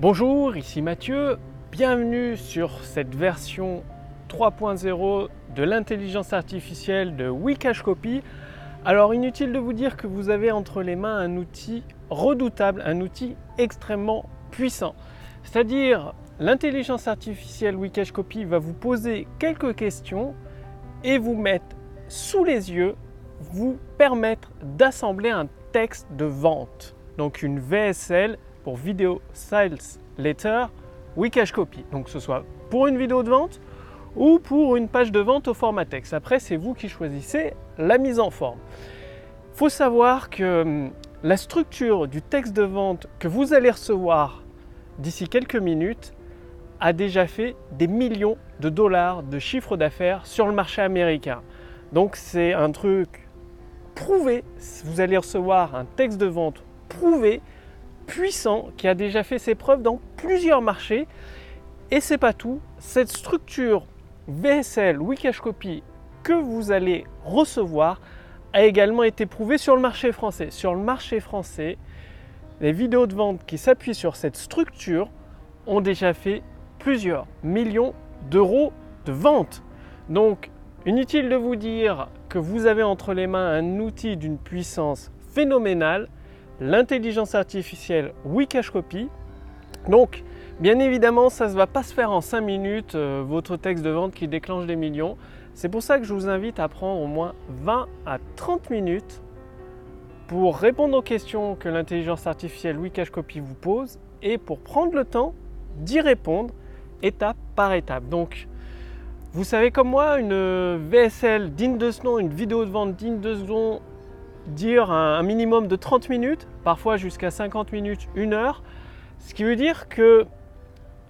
Bonjour, ici Mathieu, bienvenue sur cette version 3.0 de l'intelligence artificielle de Wikash Copy. Alors inutile de vous dire que vous avez entre les mains un outil redoutable, un outil extrêmement puissant. C'est-à-dire l'intelligence artificielle Wikash Copy va vous poser quelques questions et vous mettre sous les yeux, vous permettre d'assembler un texte de vente. Donc une VSL pour Video Sales Letter Wikash Copy. Donc ce soit pour une vidéo de vente ou pour une page de vente au format texte. Après, c'est vous qui choisissez la mise en forme. Il faut savoir que hum, la structure du texte de vente que vous allez recevoir d'ici quelques minutes a déjà fait des millions de dollars de chiffre d'affaires sur le marché américain. Donc c'est un truc prouvé. Vous allez recevoir un texte de vente prouvé puissant qui a déjà fait ses preuves dans plusieurs marchés. Et c'est pas tout, cette structure VSL Wikash Copy que vous allez recevoir a également été prouvée sur le marché français. Sur le marché français, les vidéos de vente qui s'appuient sur cette structure ont déjà fait plusieurs millions d'euros de vente. Donc, inutile de vous dire que vous avez entre les mains un outil d'une puissance phénoménale l'intelligence artificielle Wikash Copy. Donc, bien évidemment, ça ne va pas se faire en 5 minutes, euh, votre texte de vente qui déclenche des millions. C'est pour ça que je vous invite à prendre au moins 20 à 30 minutes pour répondre aux questions que l'intelligence artificielle Wikash Copy vous pose et pour prendre le temps d'y répondre étape par étape. Donc, vous savez comme moi, une VSL digne de ce nom, une vidéo de vente digne de ce nom, dire un minimum de 30 minutes, parfois jusqu'à 50 minutes, 1 heure. Ce qui veut dire que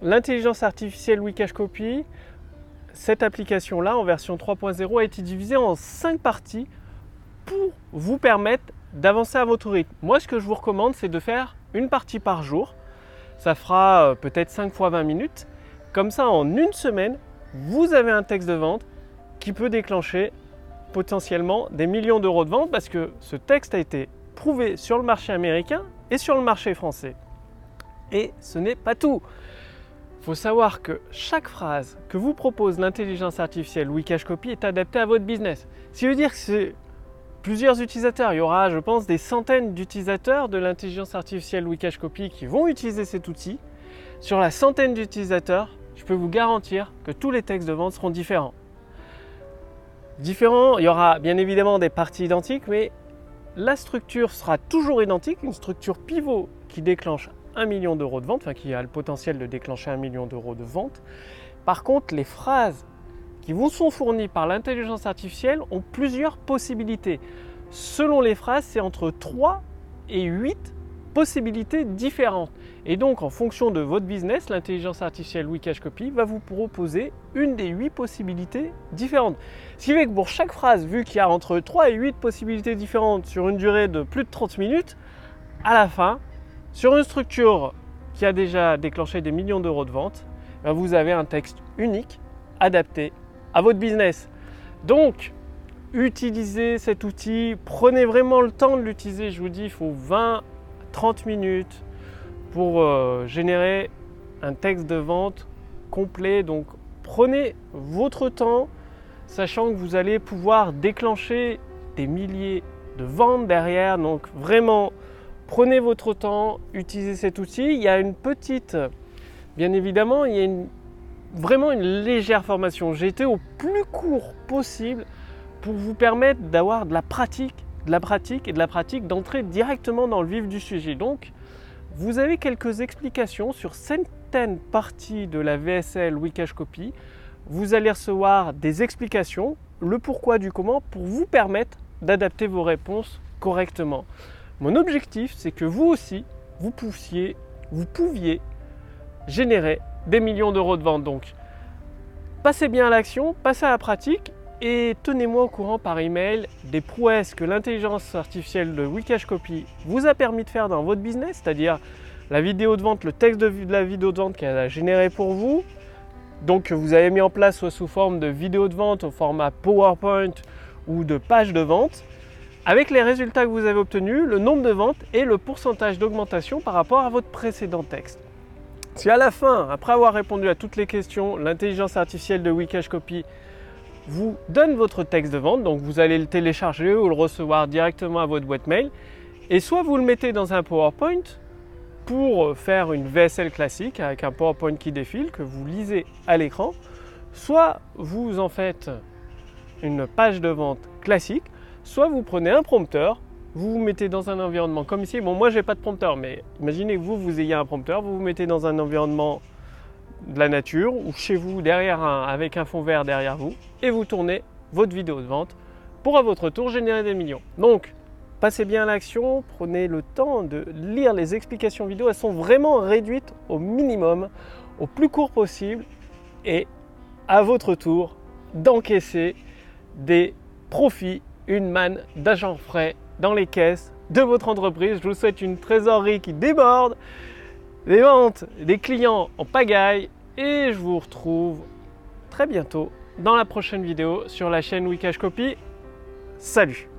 l'intelligence artificielle Wikash Copy, cette application-là en version 3.0 a été divisée en 5 parties pour vous permettre d'avancer à votre rythme. Moi, ce que je vous recommande, c'est de faire une partie par jour. Ça fera euh, peut-être 5 fois 20 minutes. Comme ça, en une semaine, vous avez un texte de vente qui peut déclencher potentiellement des millions d'euros de vente parce que ce texte a été prouvé sur le marché américain et sur le marché français. Et ce n'est pas tout. Il faut savoir que chaque phrase que vous propose l'intelligence artificielle Wikash Copy est adaptée à votre business. Ce qui veut dire que c'est plusieurs utilisateurs. Il y aura, je pense, des centaines d'utilisateurs de l'intelligence artificielle Wikash Copy qui vont utiliser cet outil. Sur la centaine d'utilisateurs, je peux vous garantir que tous les textes de vente seront différents différent. Il y aura bien évidemment des parties identiques, mais la structure sera toujours identique, une structure pivot qui déclenche un million d'euros de vente, enfin qui a le potentiel de déclencher un million d'euros de vente. Par contre, les phrases qui vous sont fournies par l'intelligence artificielle ont plusieurs possibilités. Selon les phrases, c'est entre 3 et 8 possibilités différentes. Et donc, en fonction de votre business, l'intelligence artificielle Wikash Copy va vous proposer une des huit possibilités différentes. Ce qui fait que pour chaque phrase, vu qu'il y a entre 3 et 8 possibilités différentes sur une durée de plus de 30 minutes, à la fin, sur une structure qui a déjà déclenché des millions d'euros de vente, ben, vous avez un texte unique adapté à votre business. Donc, utilisez cet outil, prenez vraiment le temps de l'utiliser. Je vous dis, il faut 20 30 minutes pour euh, générer un texte de vente complet. Donc prenez votre temps, sachant que vous allez pouvoir déclencher des milliers de ventes derrière. Donc vraiment, prenez votre temps, utilisez cet outil. Il y a une petite, bien évidemment, il y a vraiment une légère formation. J'ai été au plus court possible pour vous permettre d'avoir de la pratique de la pratique et de la pratique d'entrer directement dans le vif du sujet. Donc, vous avez quelques explications sur certaines parties de la VSL Wikash Copy. Vous allez recevoir des explications, le pourquoi du comment, pour vous permettre d'adapter vos réponses correctement. Mon objectif, c'est que vous aussi, vous pouviez, vous pouviez générer des millions d'euros de vente. Donc, passez bien à l'action, passez à la pratique et tenez-moi au courant par email des prouesses que l'intelligence artificielle de Wikash Copy vous a permis de faire dans votre business, c'est-à-dire la vidéo de vente, le texte de la vidéo de vente qu'elle a généré pour vous, donc que vous avez mis en place soit sous forme de vidéo de vente au format PowerPoint ou de page de vente, avec les résultats que vous avez obtenus, le nombre de ventes et le pourcentage d'augmentation par rapport à votre précédent texte. Si à la fin, après avoir répondu à toutes les questions, l'intelligence artificielle de Wikash Copy vous donne votre texte de vente, donc vous allez le télécharger ou le recevoir directement à votre boîte mail, et soit vous le mettez dans un PowerPoint pour faire une VSL classique avec un PowerPoint qui défile, que vous lisez à l'écran, soit vous en faites une page de vente classique, soit vous prenez un prompteur, vous vous mettez dans un environnement comme ici. Bon, moi j'ai pas de prompteur, mais imaginez que vous, vous ayez un prompteur, vous vous mettez dans un environnement de la nature ou chez vous derrière un, avec un fond vert derrière vous et vous tournez votre vidéo de vente pour à votre tour générer des millions. Donc, passez bien à l'action, prenez le temps de lire les explications vidéo, elles sont vraiment réduites au minimum, au plus court possible et à votre tour d'encaisser des profits, une manne d'agents frais dans les caisses de votre entreprise. Je vous souhaite une trésorerie qui déborde, des ventes, des clients en pagaille et je vous retrouve très bientôt dans la prochaine vidéo sur la chaîne Wikash Copy. Salut